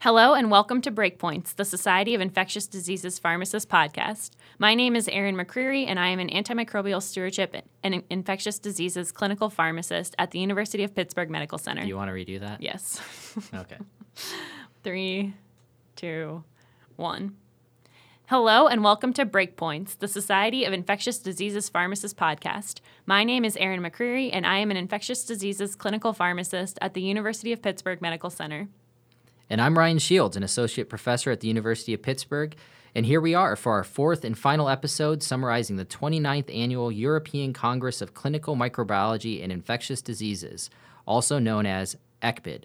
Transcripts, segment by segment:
Hello and welcome to Breakpoints, the Society of Infectious Diseases Pharmacist podcast. My name is Erin McCreary, and I am an antimicrobial stewardship and infectious diseases clinical pharmacist at the University of Pittsburgh Medical Center. Do you want to redo that? Yes. Okay. Three, two, one. Hello and welcome to Breakpoints, the Society of Infectious Diseases Pharmacists podcast. My name is Erin McCreary, and I am an infectious diseases clinical pharmacist at the University of Pittsburgh Medical Center. And I'm Ryan Shields, an associate professor at the University of Pittsburgh. And here we are for our fourth and final episode summarizing the 29th Annual European Congress of Clinical Microbiology and Infectious Diseases, also known as ECCMID.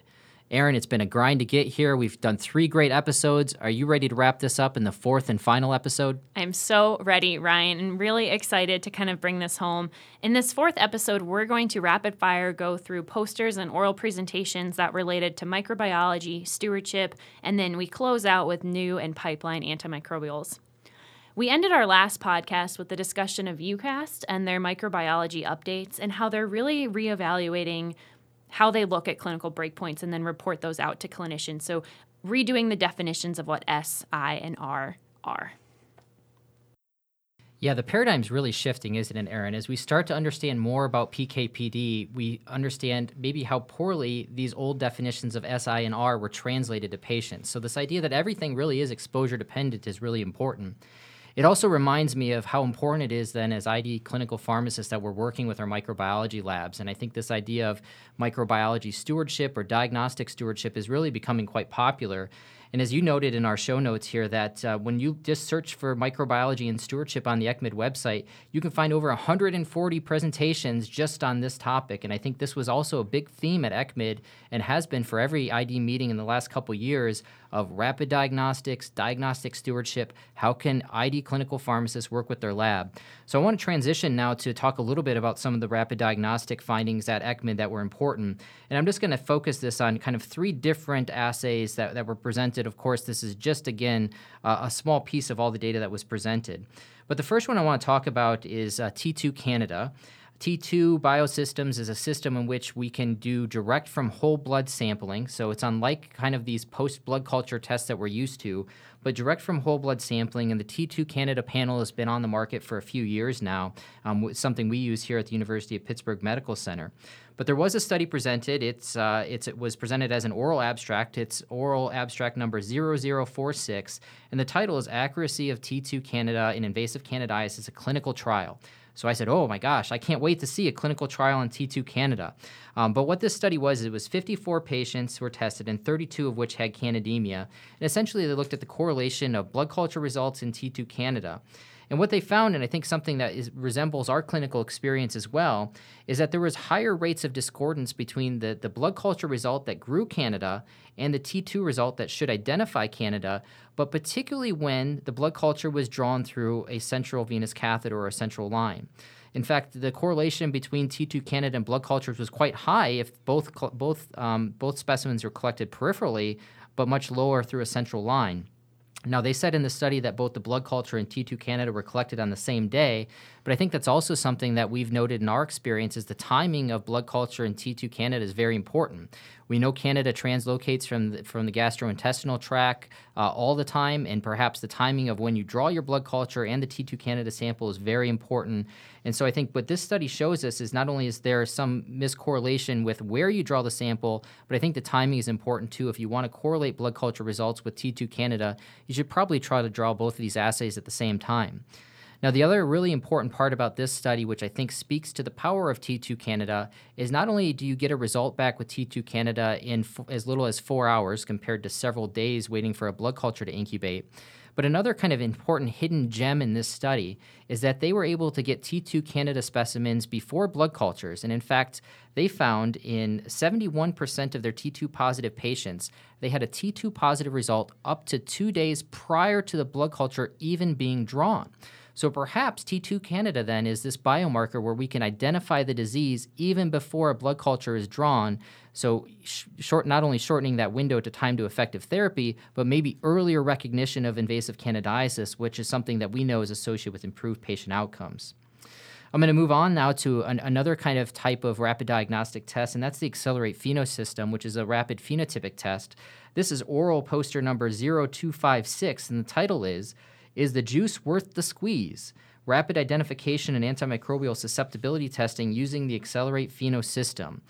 Erin, it's been a grind to get here. We've done three great episodes. Are you ready to wrap this up in the fourth and final episode? I'm so ready, Ryan, and really excited to kind of bring this home. In this fourth episode, we're going to rapid fire go through posters and oral presentations that related to microbiology, stewardship, and then we close out with new and pipeline antimicrobials. We ended our last podcast with the discussion of EUCAST and their microbiology updates and how they're really reevaluating how they look at clinical breakpoints and then report those out to clinicians. So, redoing the definitions of what S, I, and R are. Yeah, the paradigm's really shifting, isn't it, Erin? As we start to understand more about PKPD, we understand maybe how poorly these old definitions of SI and R were translated to patients. So, this idea that everything really is exposure dependent is really important. It also reminds me of how important it is then as ID clinical pharmacists that we're working with our microbiology labs. And I think this idea of microbiology stewardship or diagnostic stewardship is really becoming quite popular. And as you noted in our show notes here, that uh, when you just search for microbiology and stewardship on the ECCMID website, you can find over 140 presentations just on this topic. And I think this was also a big theme at ECCMID and has been for every ID meeting in the last couple years of rapid diagnostics, diagnostic stewardship. How can ID clinical pharmacists work with their lab? So I want to transition now to talk a little bit about some of the rapid diagnostic findings at ECCMID that were important. And I'm just going to focus this on kind of three different assays that, that were presented. Of course, this is just, again, uh, a small piece of all the data that was presented. But the first one I want to talk about is uh, T2 Candida. T2 Biosystems is a system in which we can do direct from whole blood sampling. So it's unlike kind of these post blood culture tests that we're used to, but direct from whole blood sampling. And the T2 Candida panel has been on the market for a few years now, um, something we use here at the University of Pittsburgh Medical Center. But there was a study presented. It's, uh, it's, it was presented as an oral abstract. It's oral abstract number 0046, and the title is Accuracy of T2 Candida in Invasive Candidiasis, a Clinical Trial. So I said, oh my gosh, I can't wait to see a clinical trial in T2 Candida. Um, but what this study was, it was 54 patients were tested, and 32 of which had candidemia. And essentially, they looked at the correlation of blood culture results in T2 Candida. And what they found, and I think something that is, resembles our clinical experience as well, is that there was higher rates of discordance between the, the blood culture result that grew Candida and the T2 result that should identify Candida, but particularly when the blood culture was drawn through a central venous catheter or a central line. In fact, the correlation between T2 Candida and blood cultures was quite high if both, both, um, both specimens were collected peripherally, but much lower through a central line. Now, they said in the study that both the blood culture and T2 Candida were collected on the same day, but I think that's also something that we've noted in our experience is the timing of blood culture and T2 Candida is very important. We know Candida translocates from the, from the gastrointestinal tract uh, all the time, and perhaps the timing of when you draw your blood culture and the T2 Candida sample is very important. And so I think what this study shows us is not only is there some miscorrelation with where you draw the sample, but I think the timing is important too. If you want to correlate blood culture results with T2 Candida, you should probably try to draw both of these assays at the same time. Now, the other really important part about this study, which I think speaks to the power of T2 Candida, is not only do you get a result back with T2 Candida in f- as little as four hours compared to several days waiting for a blood culture to incubate, but another kind of important hidden gem in this study is that they were able to get T2 Candida specimens before blood cultures. And in fact, they found in 71% of their T2 positive patients, they had a T2 positive result up to two days prior to the blood culture even being drawn. So perhaps T2 Candida then is this biomarker where we can identify the disease even before a blood culture is drawn. So sh- short, not only shortening that window to time to effective therapy, but maybe earlier recognition of invasive candidiasis, which is something that we know is associated with improved patient outcomes. I'm going to move on now to an, another kind of type of rapid diagnostic test, and that's the Accelerate Pheno system, which is a rapid phenotypic test. This is oral poster number 0256, and the title is Is the Juice Worth the Squeeze? Rapid Identification and Antimicrobial Susceptibility Testing using the Accelerate Pheno system.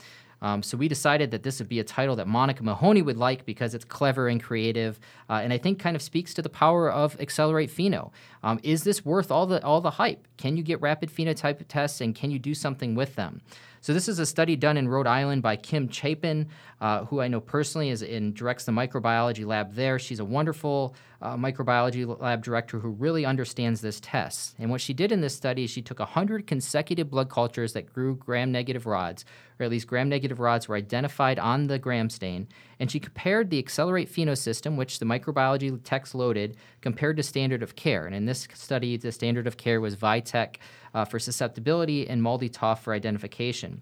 Um, so we decided that this would be a title that Monica Mahoney would like because it's clever and creative, uh, and I think kind of speaks to the power of Accelerate Pheno. Um, is this worth all the all the hype? Can you get rapid phenotype tests, and can you do something with them? So this is a study done in Rhode Island by Kim Chapin, uh, who I know personally is in directs the microbiology lab there. She's a wonderful uh, microbiology lab director who really understands this test. And what she did in this study is she took 100 consecutive blood cultures that grew gram-negative rods, or at least gram-negative rods were identified on the gram stain, and she compared the Accelerate Pheno system, which the microbiology text loaded, compared to standard of care. And in this study, the standard of care was Vitek uh, for susceptibility and MALDI-TOF for identification.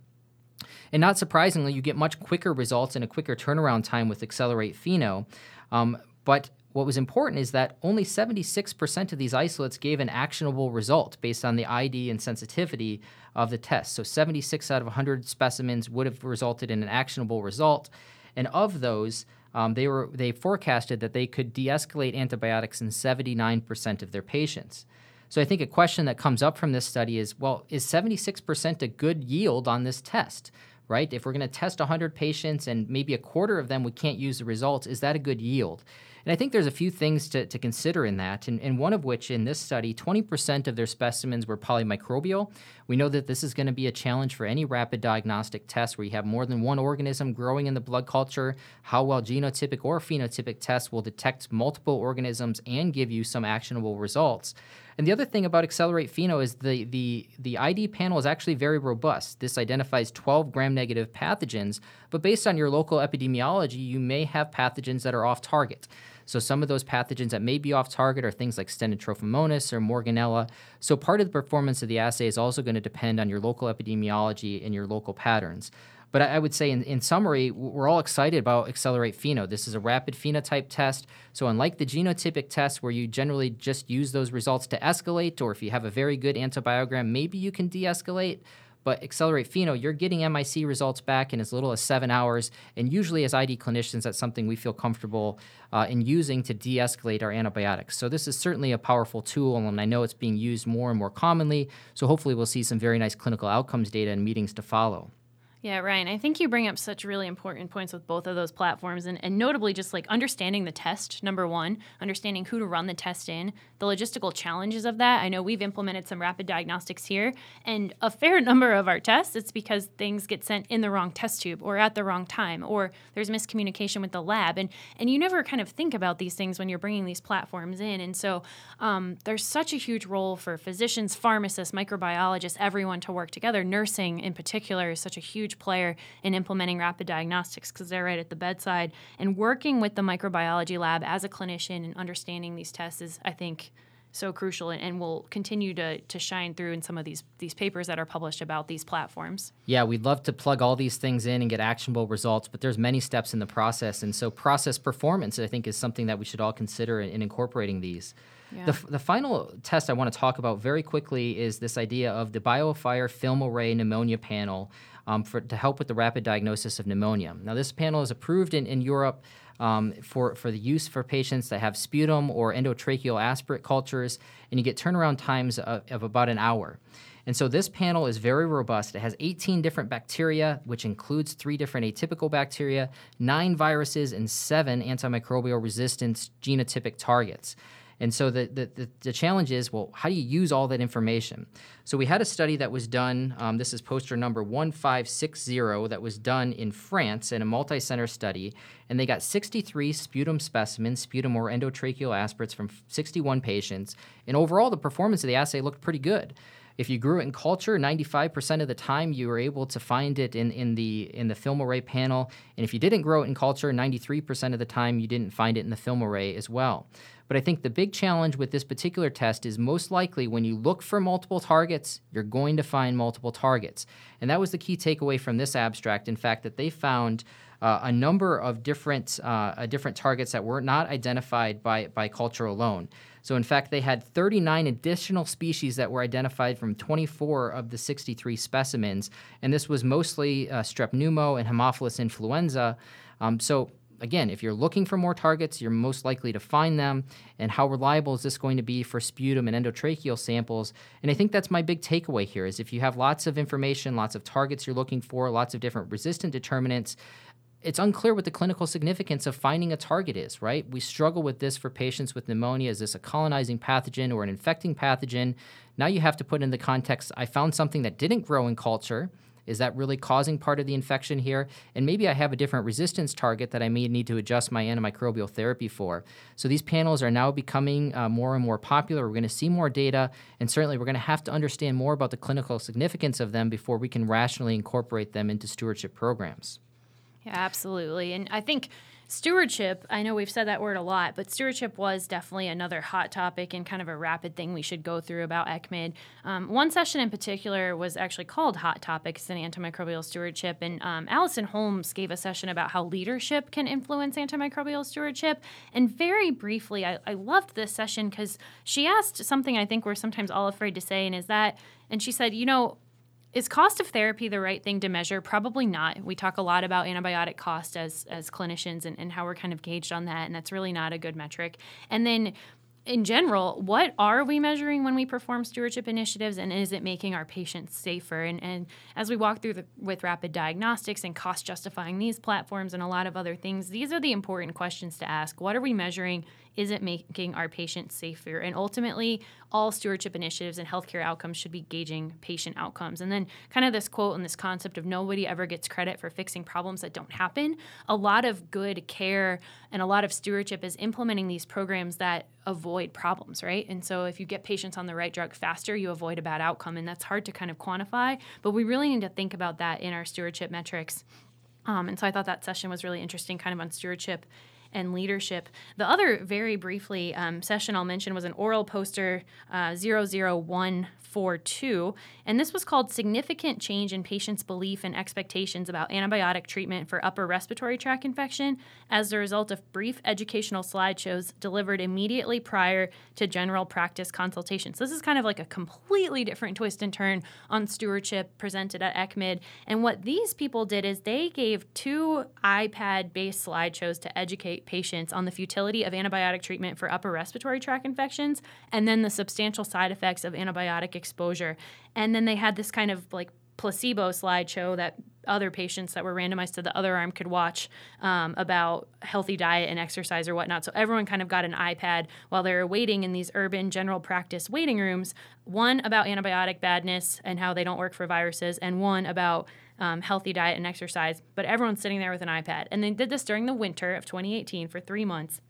And not surprisingly, you get much quicker results and a quicker turnaround time with Accelerate Pheno. Um, but what was important is that only 76% of these isolates gave an actionable result based on the ID and sensitivity of the test. So 76 out of 100 specimens would have resulted in an actionable result. And of those, um, they, were, they forecasted that they could de escalate antibiotics in 79% of their patients. So I think a question that comes up from this study is well, is 76% a good yield on this test? Right? If we're going to test 100 patients and maybe a quarter of them we can't use the results, is that a good yield? And I think there's a few things to, to consider in that, and, and one of which in this study, 20% of their specimens were polymicrobial. We know that this is going to be a challenge for any rapid diagnostic test where you have more than one organism growing in the blood culture. How well genotypic or phenotypic tests will detect multiple organisms and give you some actionable results. And the other thing about Accelerate Pheno is the, the, the ID panel is actually very robust. This identifies 12 gram negative pathogens, but based on your local epidemiology, you may have pathogens that are off target. So some of those pathogens that may be off target are things like Stenotrophomonas or Morganella. So part of the performance of the assay is also going to depend on your local epidemiology and your local patterns. But I, would say, in, in summary, we're all excited about Accelerate Pheno. This is a rapid phenotype test. So, unlike the genotypic test, where you generally just use those results to escalate, or if you have a very good antibiogram, maybe you can de escalate. But Accelerate Pheno, you're getting MIC results back in as little as seven hours. And usually, as ID clinicians, that's something we feel comfortable uh, in using to de escalate our antibiotics. So, this is certainly a powerful tool, and I know it's being used more and more commonly. So, hopefully, we'll see some very nice clinical outcomes data and meetings to follow. Yeah, Ryan, I think you bring up such really important points with both of those platforms, and, and notably just like understanding the test, number one, understanding who to run the test in, the logistical challenges of that. I know we've implemented some rapid diagnostics here, and a fair number of our tests, it's because things get sent in the wrong test tube or at the wrong time, or there's miscommunication with the lab. And, and you never kind of think about these things when you're bringing these platforms in. And so um, there's such a huge role for physicians, pharmacists, microbiologists, everyone to work together. Nursing, in particular, is such a huge huge player in implementing rapid diagnostics because they're right at the bedside. And working with the microbiology lab as a clinician and understanding these tests is, I think, so crucial and, and, will continue to, to shine through in some of these these papers that are published about these platforms. Yeah, we'd love to plug all these things in and get actionable results, but there's many steps in the process, and so process performance I think is something that we should all consider in, in incorporating these. Yeah. The, the final test I want to talk about very quickly is this idea of the BioFire Film Array Pneumonia Panel um, for, to help with the rapid diagnosis of pneumonia. Now, this panel is approved in, in Europe um, for, for the use for patients that have sputum or endotracheal aspirate cultures, and you get turnaround times of, of about an hour. And so this panel is very robust. It has 18 different bacteria, which includes three different atypical bacteria, nine viruses, and seven antimicrobial resistance genotypic targets. And so the, the, the, challenge is well, how do you use all that information? So we had a study that was done, um, this is poster number 1560, that was done in France in a multi center study. And they got 63 sputum specimens, sputum or endotracheal aspirates from 61 patients. And overall, the performance of the assay looked pretty good. If you grew it in culture, 95% of the time you were able to find it in, in the in the film array panel. And if you didn't grow it in culture, 93% of the time you didn't find it in the film array as well. But I think the big challenge with this particular test is most likely when you look for multiple targets, you're going to find multiple targets. And that was the key takeaway from this abstract. In fact, that they found uh, a number of different uh, different targets that were not identified by by culture alone. So, in fact, they had 39 additional species that were identified from 24 of the 63 specimens, and this was mostly uh, strep pneumo and Haemophilus influenza. Um, so, again, if you're looking for more targets, you're most likely to find them. And how reliable is this going to be for sputum and endotracheal samples? And I think that's my big takeaway here is if you have lots of information, lots of targets you're looking for, lots of different resistant determinants, it's unclear what the clinical significance of finding a target is, right? We struggle with this for patients with pneumonia. Is this a colonizing pathogen or an infecting pathogen? Now you have to put in the context I found something that didn't grow in culture. Is that really causing part of the infection here? And maybe I have a different resistance target that I may need to adjust my antimicrobial therapy for. So these panels are now becoming uh, more and more popular. We're going to see more data, and certainly we're going to have to understand more about the clinical significance of them before we can rationally incorporate them into stewardship programs. Yeah, absolutely. And I think stewardship, I know we've said that word a lot, but stewardship was definitely another hot topic and kind of a rapid thing we should go through about ECCMID. Um, one session in particular was actually called Hot Topics in Antimicrobial Stewardship. And um, Alison Holmes gave a session about how leadership can influence antimicrobial stewardship. And very briefly, I, I loved this session because she asked something I think we're sometimes all afraid to say, and is that, and she said, you know, is cost of therapy the right thing to measure? Probably not. We talk a lot about antibiotic cost as as clinicians and, and how we're kind of gauged on that, and that's really not a good metric. And then in general, what are we measuring when we perform stewardship initiatives, and is it making our patients safer? And, and as we walk through the, with rapid diagnostics and cost justifying these platforms and a lot of other things, these are the important questions to ask. What are we measuring? Is it making our patients safer? And ultimately, all stewardship initiatives and healthcare outcomes should be gauging patient outcomes. And then, kind of this quote and this concept of nobody ever gets credit for fixing problems that don't happen. A lot of good care and a lot of stewardship is implementing these programs that avoid problems, right? And so, if you get patients on the right drug faster, you avoid a bad outcome. And that's hard to kind of quantify, but we really need to think about that in our stewardship metrics. Um, and so I thought that session was really interesting, kind of on stewardship and leadership. The other, very briefly, um, session I'll mention was an oral poster uh, 001 42, and this was called Significant Change in Patients' Belief and Expectations About Antibiotic Treatment for Upper Respiratory Tract Infection as a result of brief educational slideshows delivered immediately prior to general practice consultations. So this is kind of like a completely different twist and turn on stewardship presented at ECCMID. And what these people did is they gave two iPad based slideshows to educate patients on the futility of antibiotic treatment for upper respiratory tract infections and then the substantial side effects of antibiotic exposure. And then they had this kind of like placebo slideshow that other patients that were randomized to the other arm could watch um, about healthy diet and exercise or whatnot. So everyone kind of got an iPad while they were waiting in these urban general practice waiting rooms. One about antibiotic badness and how they don't work for viruses, and one about um, healthy diet and exercise. But everyone's sitting there with an iPad. And they did this during the winter of 2018 for three months.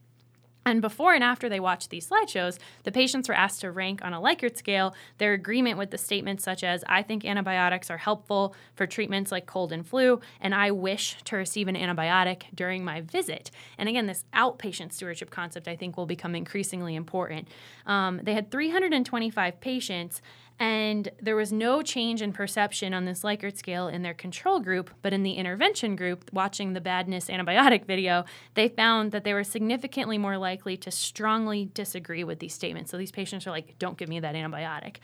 And before and after they watched these slideshows, the patients were asked to rank on a Likert scale their agreement with the statements such as, I think antibiotics are helpful for treatments like cold and flu, and I wish to receive an antibiotic during my visit. And again, this outpatient stewardship concept I think will become increasingly important. Um, they had 325 patients, and there was no change in perception on this Likert scale in their control group, but in the intervention group, watching the badness antibiotic video, they found that they were significantly more likely to strongly disagree with these statements. So these patients are like, don't give me that antibiotic.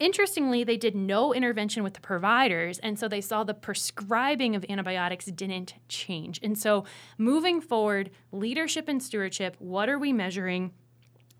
Interestingly, they did no intervention with the providers, and so they saw the prescribing of antibiotics didn't change. And so, moving forward, leadership and stewardship, what are we measuring?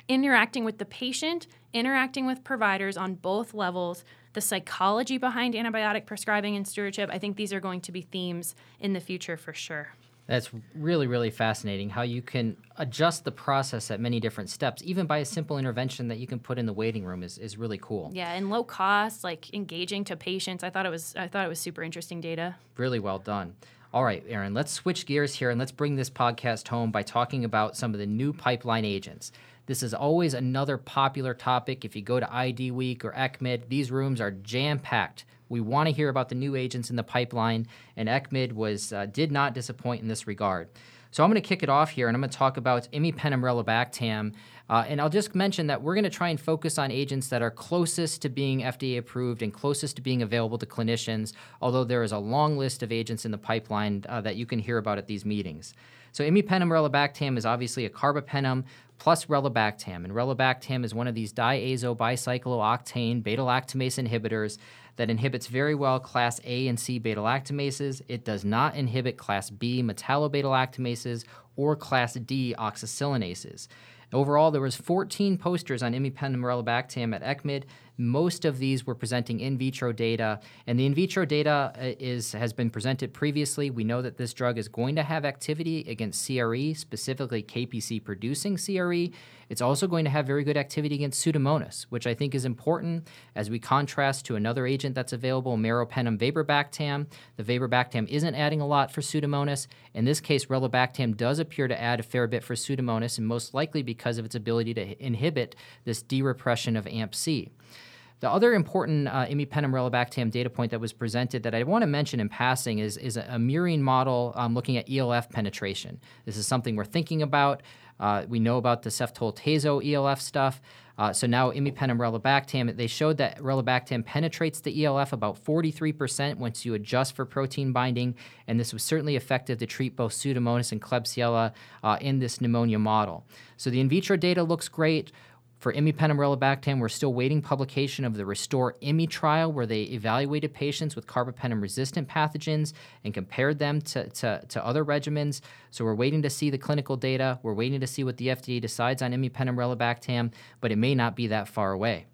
Interacting with the patient, interacting with providers on both levels, the psychology behind antibiotic prescribing and stewardship. I think these are going to be themes in the future for sure. That's really, really fascinating how you can adjust the process at many different steps, even by a simple intervention that you can put in the waiting room is, is really cool. Yeah, and low cost, like engaging to patients. I thought it was I thought it was super interesting data. Really well done. All right, Erin, let's switch gears here and let's bring this podcast home by talking about some of the new pipeline agents. This is always another popular topic. If you go to ID Week or ECCMID, these rooms are jam packed. We want to hear about the new agents in the pipeline, and ECCMID was uh, did not disappoint in this regard. So I'm going to kick it off here, and I'm going to talk about imipenem. Uh, and I'll just mention that we're going to try and focus on agents that are closest to being FDA approved and closest to being available to clinicians, although there is a long list of agents in the pipeline uh, that you can hear about at these meetings. So imipenem relebactam is obviously a carbapenem plus relebactam, and relebactam is one of these diazabicyclooctane beta lactamase inhibitors that inhibits very well class A and C beta lactamases. It does not inhibit class B metallobeta lactamases or class D oxacillinases. Overall, there was 14 posters on imipenem relebactam at ECCMID. Most of these were presenting in vitro data, and the in vitro data uh, is has been presented previously. We know that this drug is going to have activity against CRE, specifically KPC producing CRE. It's also going to have very good activity against Pseudomonas, which I think is important as we contrast to another agent that's available, meropenem vaborbactam. The vaborbactam isn't adding a lot for Pseudomonas. In this case, relebactam does appear to add a fair bit for Pseudomonas, and most likely because of its ability to inhibit this derepression of AMP-C. The other important uh, imipenem data point that was presented that I want to mention in passing is, is a, a murine model um, looking at ELF penetration. This is something we're thinking about. Uh, we know about the ceftold-tazo ELF stuff. Uh, so now imipenem relebactam, they showed that relebactam penetrates the ELF about 43% once you adjust for protein binding, and this was certainly effective to treat both Pseudomonas and Klebsiella uh, in this pneumonia model. So the in vitro data looks great. For imipenem we're still waiting publication of the Restore IMI trial, where they evaluated patients with carbapenem resistant pathogens and compared them to, to, to, other regimens. So we're waiting to see the clinical data. We're waiting to see what the FDA decides on imipenem but it may not be that far away.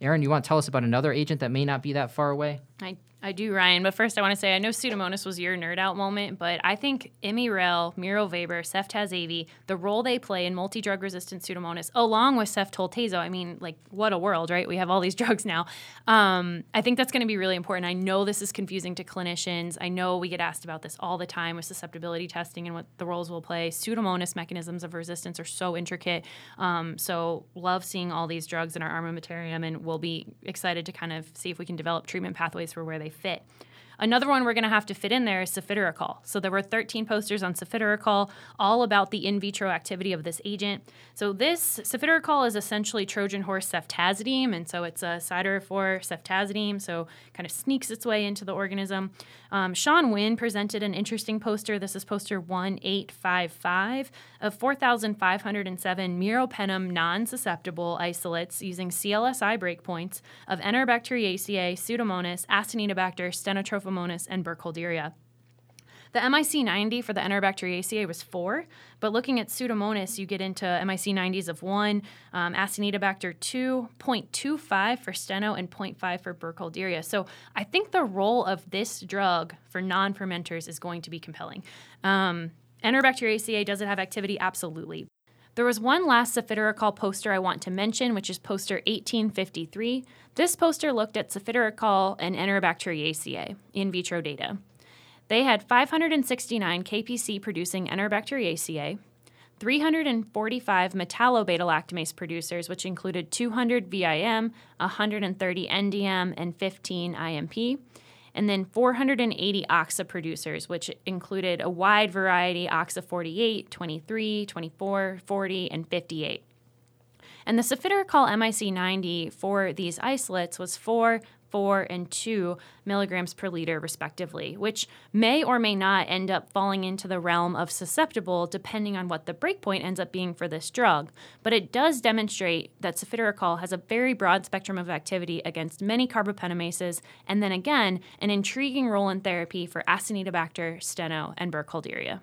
Erin, you want to tell us about another agent that may not be that far away? I I do, Ryan. But first, I want to say I know Pseudomonas was your nerd out moment, but I think Imirel, Mirovaber, Ceftaz the role they play in multi drug resistant Pseudomonas, along with Ceftold-Tazo, I mean, like, what a world, right? We have all these drugs now. Um, I think that's going to be really important. I know this is confusing to clinicians. I know we get asked about this all the time with susceptibility testing and what the roles will play. Pseudomonas mechanisms of resistance are so intricate. Um, so, love seeing all these drugs in our armamentarium, and we'll be excited to kind of see if we can develop treatment pathways for where they fit. Another one we're going to have to fit in there is cefiderocol. So there were 13 posters on cefiderocol, all about the in vitro activity of this agent. So this cefiderocol is essentially Trojan horse ceftazidime, and so it's a siderophore ceftazidime, so kind of sneaks its way into the organism. Um, Sean Wynn presented an interesting poster. This is poster 1855 of 4,507 meropenem non-susceptible isolates using CLSI breakpoints of Enterobacteriaceae, Pseudomonas, Acinetobacter, Stenotrophomonas, and Burkholderia. The MIC 90 for the Enterobacteriaceae was four, but looking at Pseudomonas, you get into MIC 90s of one, um, Acinetobacter 2, 0.25 for Steno, and 0.5 for Burkholderia. So I think the role of this drug for non fermenters is going to be compelling. Um, Enterobacteriaceae, does it have activity? Absolutely. There was one last cefiderocol poster I want to mention, which is poster 1853. This poster looked at cefiderocol and Enterobacteriaceae in vitro data. They had 569 KPC producing Enterobacteriaceae, 345 metallobeta lactamase producers, which included 200 VIM, 130 NDM, and 15 IMP, and then 480 OXA producers, which included a wide variety OXA 48, 23, 24, 40, and 58. And the cefiderocol MIC 90 for these isolates was 4, 4, and 2 milligrams per liter, respectively, which may or may not end up falling into the realm of susceptible depending on what the breakpoint ends up being for this drug. But it does demonstrate that cefiderocol has a very broad spectrum of activity against many carbapenemases, and then again, an intriguing role in therapy for Acinetobacter, Steno, and Burkholderia.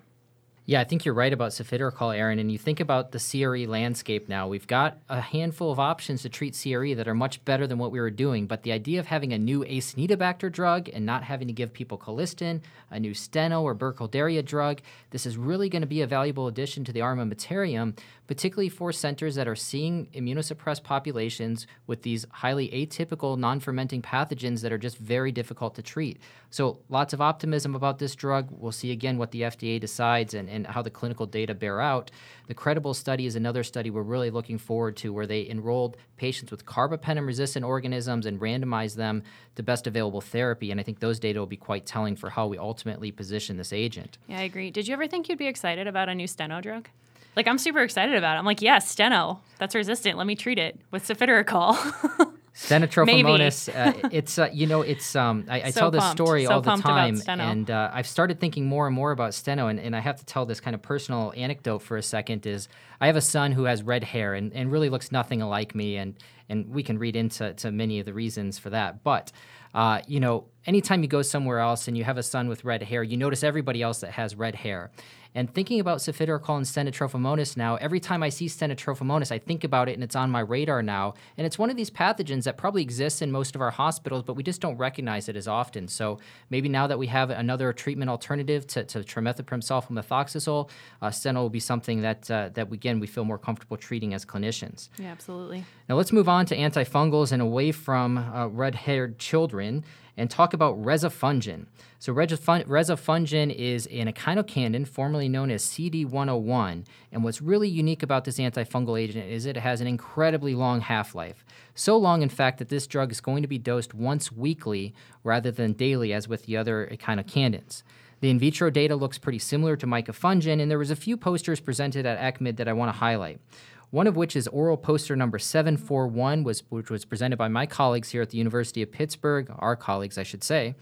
Yeah, I think you're right about cefiderocol, Erin. And you think about the CRE landscape now. We've got a handful of options to treat CRE that are much better than what we were doing. But the idea of having a new Acinetobacter drug and not having to give people colistin, a new Steno or Burkholderia drug, this is really going to be a valuable addition to the armamentarium, particularly for centers that are seeing immunosuppressed populations with these highly atypical non fermenting pathogens that are just very difficult to treat. So, lots of optimism about this drug. We'll see again what the FDA decides. And, and how the clinical data bear out. The credible study is another study we're really looking forward to where they enrolled patients with carbapenem resistant organisms and randomized them to best available therapy. And I think those data will be quite telling for how we ultimately position this agent. Yeah, I agree. Did you ever think you'd be excited about a new steno drug? Like I'm super excited about it. I'm like, yes, steno, that's resistant. Let me treat it with cefiderocol. Stenotrophomonas, uh, it's uh, you know it's um I, I So tell this pumped. story So all the time, and uh, I've started thinking more and more about steno, and, and I have to tell this kind of personal anecdote for a second. Is I have a son who has red hair and, and really looks nothing alike me, and and we can read into to many of the reasons for that, but. Uh, you know, anytime you go somewhere else and you have a son with red hair, you notice everybody else that has red hair. And thinking about cefiderocol and stenotrophomonas now, every time I see stenotrophomonas, I think about it and it's on my radar now. And it's one of these pathogens that probably exists in most of our hospitals, but we just don't recognize it as often. So maybe now that we have another treatment alternative to, to trimethoprim sulfamethoxazole, uh, steno will be something that, uh, that again, we feel more comfortable treating as clinicians. yeah, absolutely. Now let's move on to antifungals and away from uh, red-haired children and talk about rezafungin. So rezafun- rezafungin is an echinocandin formerly known as CD101, and what's really unique about this antifungal agent is it has an incredibly long half-life. So long, in fact, that this drug is going to be dosed once weekly rather than daily as with the other echinocandins. The in vitro data looks pretty similar to micafungin, and there was a few posters presented at ECCMID that I want to highlight. One of which is oral poster number 741, was, which was presented by my colleagues here at the University of Pittsburgh, our colleagues, I should say,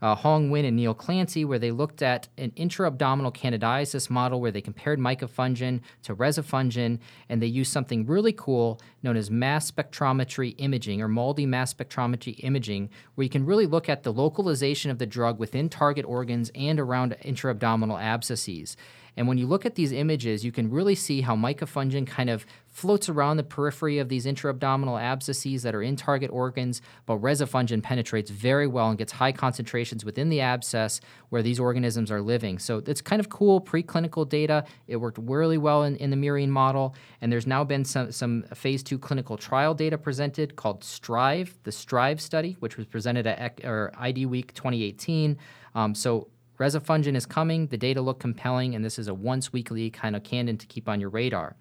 uh, Hong Nguyen and Neil Clancy, where they looked at an intra-abdominal candidiasis model where they compared micafungin to rezafungin, and they used something really cool known as mass spectrometry imaging or MALDI mass spectrometry imaging, where you can really look at the localization of the drug within target organs and around intra-abdominal abscesses. And when you look at these images, you can really see how micafungin kind of floats around the periphery of these intra-abdominal abscesses that are in target organs, but rezafungin penetrates very well and gets high concentrations within the abscess where these organisms are living. So it's kind of cool preclinical data. It worked really well in, in the murine model, and there's now been some, some phase two clinical trial data presented called STRIVE, the STRIVE study, which was presented at ID Week 2018. Um, so Rezafungin is coming. The data look compelling, and this is a once weekly kind of candidate to keep on your radar.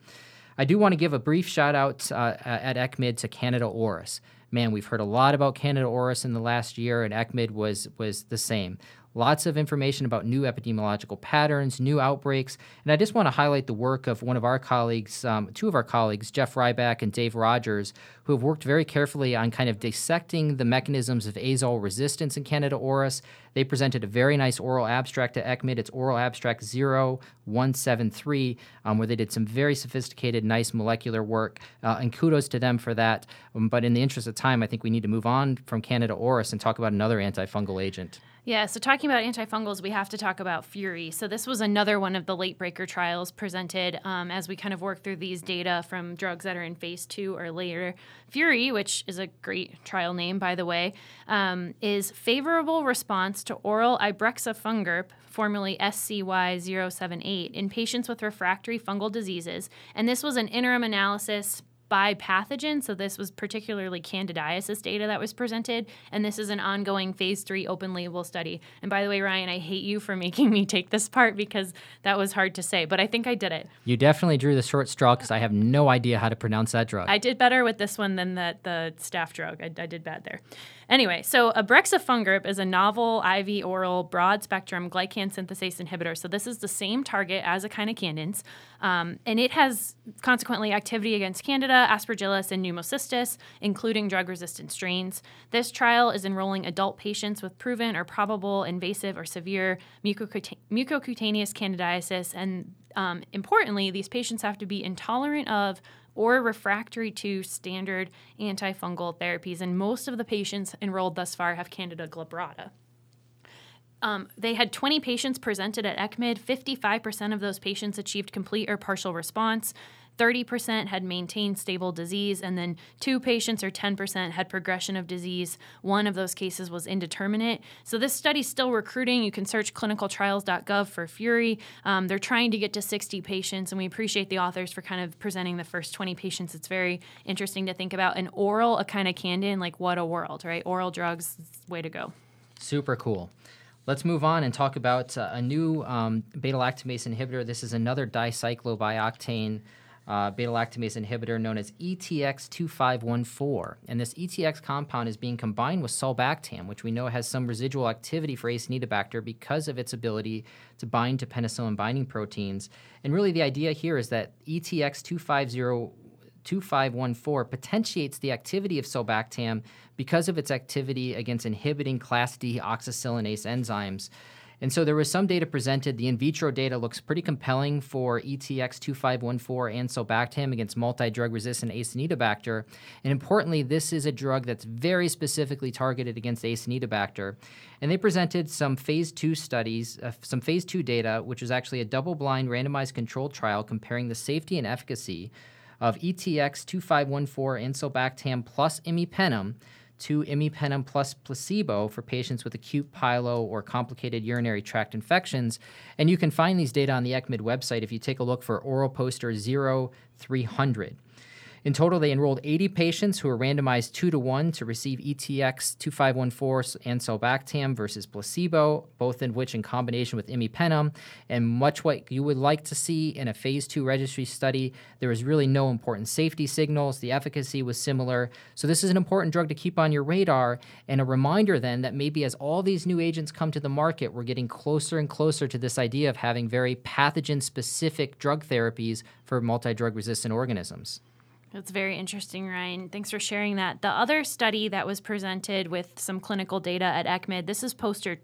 I do want to give a brief shout out uh, at ECCMID to Candida auris. Man, we've heard a lot about Candida auris in the last year, and ECCMID was was the same. Lots of information about new epidemiological patterns, new outbreaks, and I just want to highlight the work of one of our colleagues, um, two of our colleagues, Jeff Rybak and Dave Rogers, who have worked very carefully on kind of dissecting the mechanisms of azole resistance in Candida auris. They presented a very nice oral abstract to ECCMID. It's oral abstract 0173, um, where they did some very sophisticated, nice molecular work, uh, and kudos to them for that. Um, but in the interest of time, I think we need to move on from Candida auris and talk about another antifungal agent. Yeah, so talking about antifungals, we have to talk about FURI. So this was another one of the late breaker trials presented um, as we kind of work through these data from drugs that are in phase two or later. FURI, which is a great trial name, by the way, um, is favorable response to oral ibrexafungerp, formerly SCY078, in patients with refractory fungal diseases. And this was an interim analysis by pathogen. So this was particularly candidiasis data that was presented, and this is an ongoing phase three open label study. And by the way, Ryan, I hate you for making me take this part because that was hard to say, but I think I did it. You definitely drew the short straw because I have no idea how to pronounce that drug. I did better with this one than the, the staff drug. I, I did bad there. Anyway, so ibrexafungerp is a novel IV oral broad spectrum glucan synthase inhibitor. So this is the same target as echinocandins, um, and it has consequently activity against Candida, Aspergillus, and Pneumocystis, including drug-resistant strains. This trial is enrolling adult patients with proven or probable invasive or severe mucocute- mucocutaneous candidiasis, and um, importantly, these patients have to be intolerant of or refractory to standard antifungal therapies, and most of the patients enrolled thus far have Candida glabrata. Um, they had 20 patients presented at ECCMID. 55% of those patients achieved complete or partial response. 30% had maintained stable disease, and then two patients or 10% had progression of disease. One of those cases was indeterminate. So this study's still recruiting. You can search clinicaltrials.gov for FURI. Um, they're trying to get to 60 patients, and we appreciate the authors for kind of presenting the first 20 patients. It's very interesting to think about. An oral, a kind of candid, like what a world, right? Oral drugs, way to go. Super cool. Let's move on and talk about uh, a new um, beta lactamase inhibitor. This is another dicyclobioctane uh, beta lactamase inhibitor known as ETX2514. And this ETX compound is being combined with sulbactam, which we know has some residual activity for Acinetobacter because of its ability to bind to penicillin binding proteins. And really, the idea here is that ETX250 2514 potentiates the activity of sulbactam because of its activity against inhibiting class D oxacillinase enzymes. And so there was some data presented. The in vitro data looks pretty compelling for ETX2514 and sulbactam against multi-drug resistant Acinetobacter. And importantly, this is a drug that's very specifically targeted against Acinetobacter. And they presented some phase two studies, uh, some phase two data, which was actually a double-blind randomized controlled trial comparing the safety and efficacy of ETX2514 and sulbactam plus imipenem to imipenem plus placebo for patients with acute pyelo or complicated urinary tract infections. And you can find these data on the ECCMID website if you take a look for oral poster 0300. In total, they enrolled 80 patients who were randomized 2 to 1 to receive ETX 2514 and sulbactam versus placebo, both in which in combination with imipenem. And much what you would like to see in a phase 2 registry study, there was really no important safety signals. The efficacy was similar. So, this is an important drug to keep on your radar. And a reminder then that maybe as all these new agents come to the market, we're getting closer and closer to this idea of having very pathogen specific drug therapies for multi drug resistant organisms. That's very interesting, Ryan. Thanks for sharing that. The other study that was presented with some clinical data at ECCMID, this is poster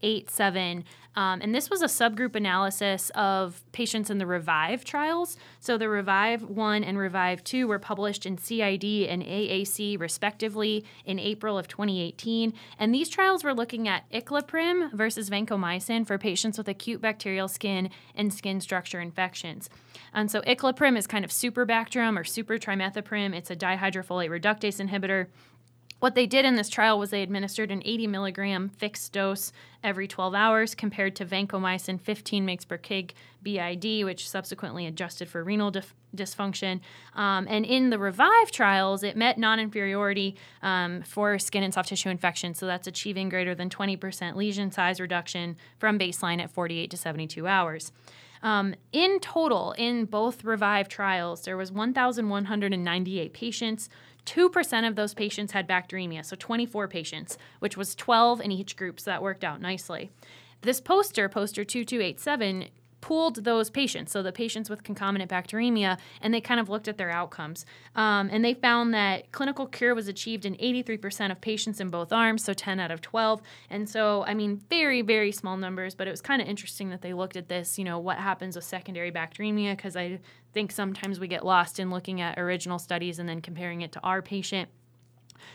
2287. Um, and this was a subgroup analysis of patients in the Revive trials. So the Revive 1 and Revive 2 were published in CID and AAC respectively in April of 2018. And these trials were looking at Iclaprim versus vancomycin for patients with acute bacterial skin and skin structure infections. And so Iclaprim is kind of superbacterium or supertrimethoprim. It's a dihydrofolate reductase inhibitor. What they did in this trial was they administered an 80 milligram fixed dose every 12 hours compared to vancomycin 15 mg per kg BID, which subsequently adjusted for renal dif- dysfunction. Um, and in the Revive trials, it met non inferiority um, for skin and soft tissue infection. So that's achieving greater than 20% lesion size reduction from baseline at 48 to 72 hours. Um, in total, in both Revive trials, there was 1,198 patients 2% of those patients had bacteremia, so 24 patients, which was 12 in each group, so that worked out nicely. This poster, poster 2287, pooled those patients, so the patients with concomitant bacteremia, and they kind of looked at their outcomes. Um, and they found that clinical cure was achieved in 83% of patients in both arms, so 10 out of 12. And so, I mean, very, very small numbers, but it was kind of interesting that they looked at this, you know, what happens with secondary bacteremia, because I think sometimes we get lost in looking at original studies and then comparing it to our patient.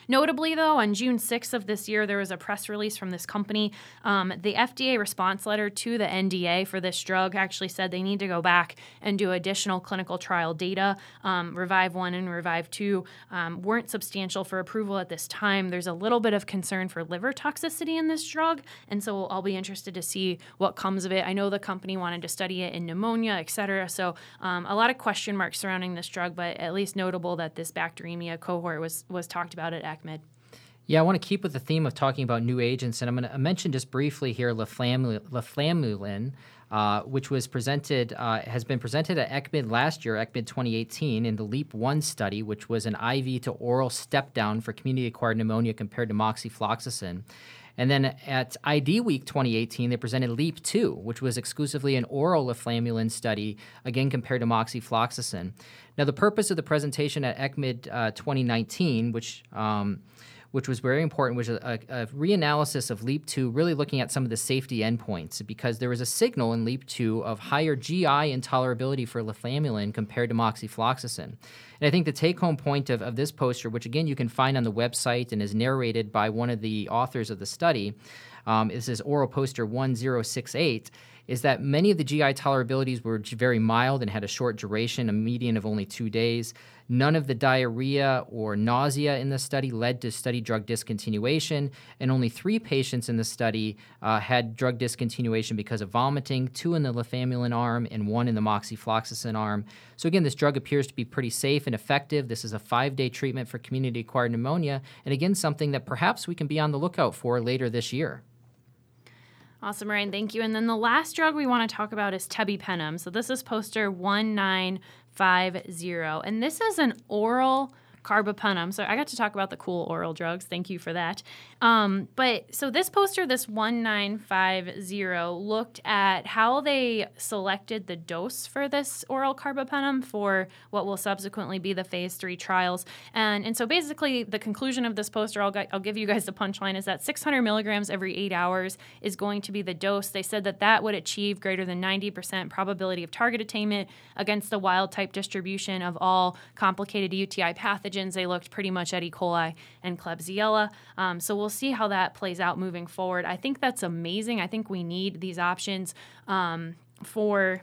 Notably, though, on June 6th of this year, there was a press release from this company. Um, the FDA response letter to the NDA for this drug actually said they need to go back and do additional clinical trial data. Um, Revive 1 and Revive 2 um, weren't substantial for approval at this time. There's a little bit of concern for liver toxicity in this drug, and so I'll be interested to see what comes of it. I know the company wanted to study it in pneumonia, et cetera, so um, a lot of question marks surrounding this drug, but at least notable that this bacteremia cohort was, was talked about at ECCMID. Yeah, I want to keep with the theme of talking about new agents, and I'm going to mention just briefly here lefamulin, uh, which was presented uh, has been presented at ECCMID last year, ECCMID 2018, in the LEAP 1 study, which was an IV to oral step down for community acquired pneumonia compared to moxifloxacin. And then at ID Week 2018, they presented LEAP 2, which was exclusively an oral lefamulin study, again compared to moxifloxacin. Now, the purpose of the presentation at ECCMID uh, 2019, which um, which was very important, was a, a, reanalysis of LEAP 2, really looking at some of the safety endpoints because there was a signal in LEAP 2 of higher GI intolerability for lefamulin compared to moxifloxacin. And I think the take home point of, of this poster, which again you can find on the website and is narrated by one of the authors of the study, um, is this oral poster 1068 is that many of the GI tolerabilities were very mild and had a short duration, a median of only two days. None of the diarrhea or nausea in the study led to study drug discontinuation, and only three patients in the study uh, had drug discontinuation because of vomiting two in the lefamulin arm and one in the moxifloxacin arm. So, again, this drug appears to be pretty safe and effective. This is a five day treatment for community acquired pneumonia, and again, something that perhaps we can be on the lookout for later this year. Awesome, Ryan. Thank you. And then the last drug we want to talk about is tebipenem. So this is poster 1950. And this is an oral carbapenem. So I got to talk about the cool oral drugs. Thank you for that. Um, but so this poster, this 1950, looked at how they selected the dose for this oral carbapenem for what will subsequently be the phase three trials. And, and so basically, the conclusion of this poster, I'll, I'll give you guys the punchline, is that 600 milligrams every eight hours is going to be the dose. They said that that would achieve greater than 90% probability of target attainment against the wild type distribution of all complicated UTI pathogens. They looked pretty much at E. coli and Klebsiella. Um, so we'll see how that plays out moving forward. I think that's amazing. I think we need these options um, for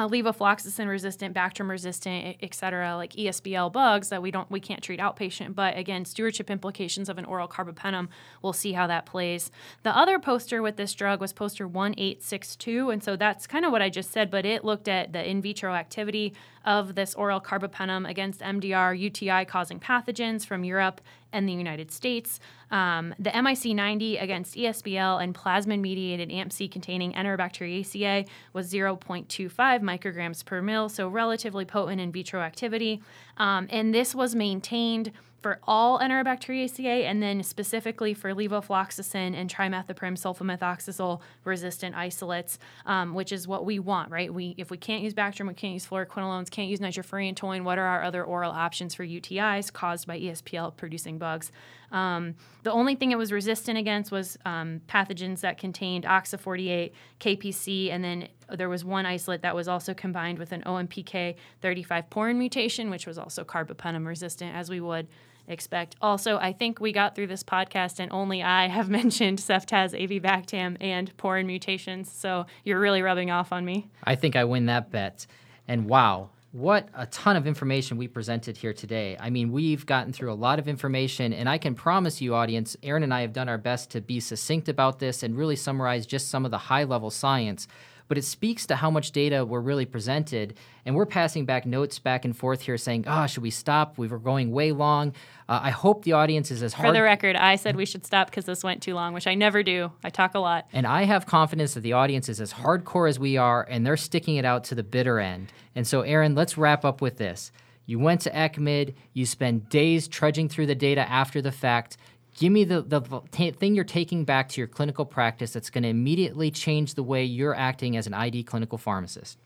uh, levofloxacin resistant, Bactrim resistant, et cetera, like ESBL bugs that we don't we can't treat outpatient. But again, stewardship implications of an oral carbapenem, we'll see how that plays. The other poster with this drug was poster 1862, and so that's kind of what I just said, but it looked at the in vitro activity of this oral carbapenem against MDR UTI causing pathogens from Europe and the United States. Um, the MIC 90 against ESBL and plasmid mediated AmpC containing Enterobacteriaceae was 0.25 micrograms per mil, so relatively potent in vitro activity. Um, and this was maintained for all Enterobacteriaceae and then specifically for levofloxacin and trimethoprim sulfamethoxazole resistant isolates, um, which is what we want, right? We if we can't use Bactrim, we can't use fluoroquinolones, can't use nitrofurantoin. What are our other oral options for UTIs caused by ESBL producing bugs? Um, the only thing it was resistant against was um, pathogens that contained OXA48, KPC, and then there was one isolate that was also combined with an OMPK 35 porin mutation, which was also carbapenem resistant, as we would expect. Also, I think we got through this podcast and only I have mentioned ceftaz, avibactam, and porin mutations. So you're really rubbing off on me. I think I win that bet. And wow, what a ton of information we presented here today. I mean, we've gotten through a lot of information, and I can promise you, audience, Erin and I have done our best to be succinct about this and really summarize just some of the high level science but it speaks to how much data were really presented. And we're passing back notes back and forth here saying, oh, should we stop? We were going way long. Uh, I hope the audience is as hard. For the record, I said we should stop because this went too long, which I never do. I talk a lot. And I have confidence that the audience is as hardcore as we are, and they're sticking it out to the bitter end. And so, Erin, let's wrap up with this. You went to ECCMID, you spend days trudging through the data after the fact. Give me the, the t- thing you're taking back to your clinical practice that's going to immediately change the way you're acting as an ID clinical pharmacist.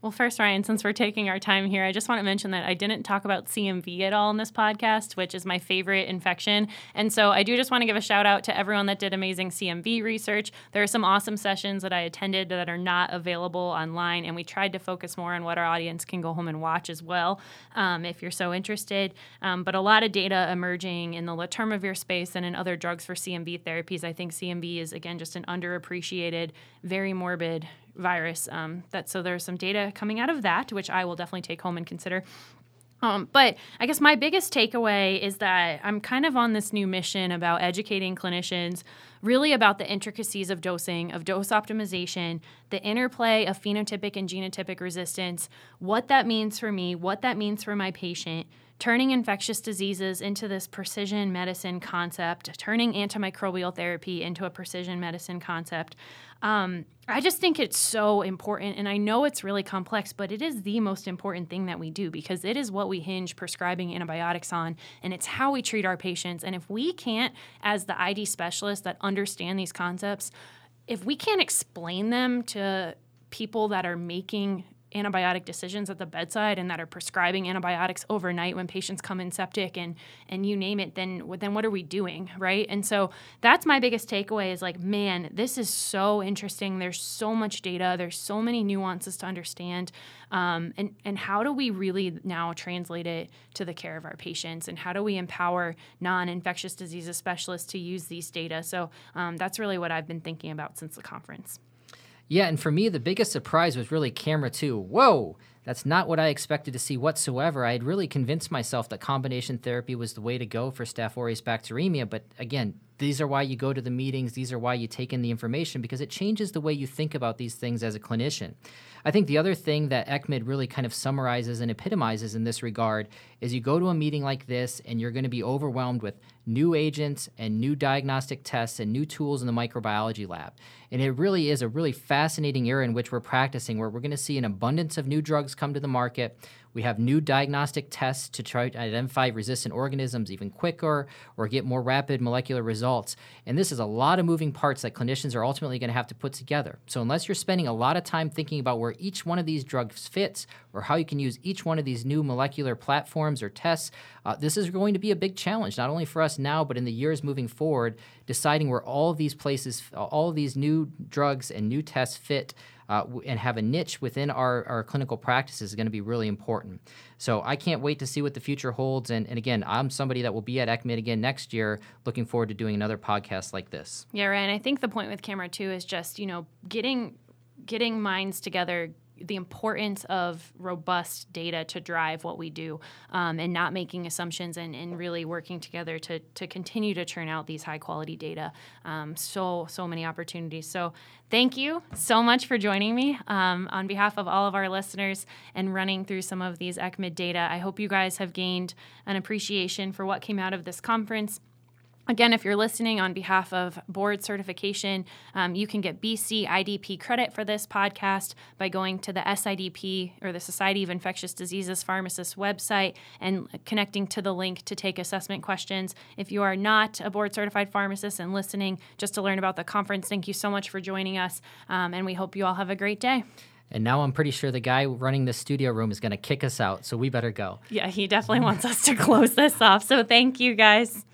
Well, first, Ryan, since we're taking our time here, I just want to mention that I didn't talk about CMV at all in this podcast, which is my favorite infection. And so I do just want to give a shout out to everyone that did amazing CMV research. There are some awesome sessions that I attended that are not available online, and we tried to focus more on what our audience can go home and watch as well um, if you're so interested. Um, but a lot of data emerging in the letermovir space and in other drugs for CMV therapies. I think CMV is, again, just an underappreciated, very morbid virus. Um, that so there's some data coming out of that, which I will definitely take home and consider. Um, but I guess my biggest takeaway is that I'm kind of on this new mission about educating clinicians, really about the intricacies of dosing, of dose optimization, the interplay of phenotypic and genotypic resistance, what that means for me, what that means for my patient, turning infectious diseases into this precision medicine concept, turning antimicrobial therapy into a precision medicine concept. Um, I just think it's so important. And I know it's really complex, but it is the most important thing that we do because it is what we hinge prescribing antibiotics on. And it's how we treat our patients. And if we can't, as the ID specialists that understand these concepts, if we can't explain them to people that are making antibiotic decisions at the bedside and that are prescribing antibiotics overnight when patients come in septic and and you name it then then what are we doing right? And so that's my biggest takeaway is like man this is so interesting. There's so much data. There's so many nuances to understand. Um, and and how do we really now translate it to the care of our patients? And how do we empower non-infectious diseases specialists to use these data? So um, that's really what i've been thinking about since the conference yeah, and for me, the biggest surprise was really CAMERA2. Whoa, that's not what I expected to see whatsoever. I had really convinced myself that combination therapy was the way to go for Staph aureus bacteremia, but again, these are why you go to the meetings, these are why you take in the information, because it changes the way you think about these things as a clinician. I think the other thing that ECCMID really kind of summarizes and epitomizes in this regard is you go to a meeting like this and you're going to be overwhelmed with new agents and new diagnostic tests and new tools in the microbiology lab. And it really is a really fascinating era in which we're practicing, where we're going to see an abundance of new drugs come to the market. We have new diagnostic tests to try to identify resistant organisms even quicker or get more rapid molecular results. And this is a lot of moving parts that clinicians are ultimately going to have to put together. So, unless you're spending a lot of time thinking about where each one of these drugs fits or how you can use each one of these new molecular platforms or tests, uh, this is going to be a big challenge, not only for us now, but in the years moving forward, deciding where all of these places, all of these new drugs and new tests fit. Uh, and have a niche within our, our clinical practice is going to be really important. So I can't wait to see what the future holds. And, and again, I'm somebody that will be at ECCMID again next year, looking forward to doing another podcast like this. Yeah, right. And I think the point with CAMERA2 is just, you know, getting getting minds together the importance of robust data to drive what we do um, and not making assumptions and, and really working together to, to continue to churn out these high quality data. Um, so, so many opportunities. So, thank you so much for joining me um, on behalf of all of our listeners and running through some of these ECCMID data. I hope you guys have gained an appreciation for what came out of this conference. Again, if you're listening on behalf of board certification, um, you can get BC IDP credit for this podcast by going to the SIDP or the Society of Infectious Diseases Pharmacists website and connecting to the link to take assessment questions. If you are not a board certified pharmacist and listening just to learn about the conference, thank you so much for joining us, um, and we hope you all have a great day. And now I'm pretty sure the guy running the studio room is going to kick us out, so we better go. Yeah, he definitely wants us to close this off. So thank you guys.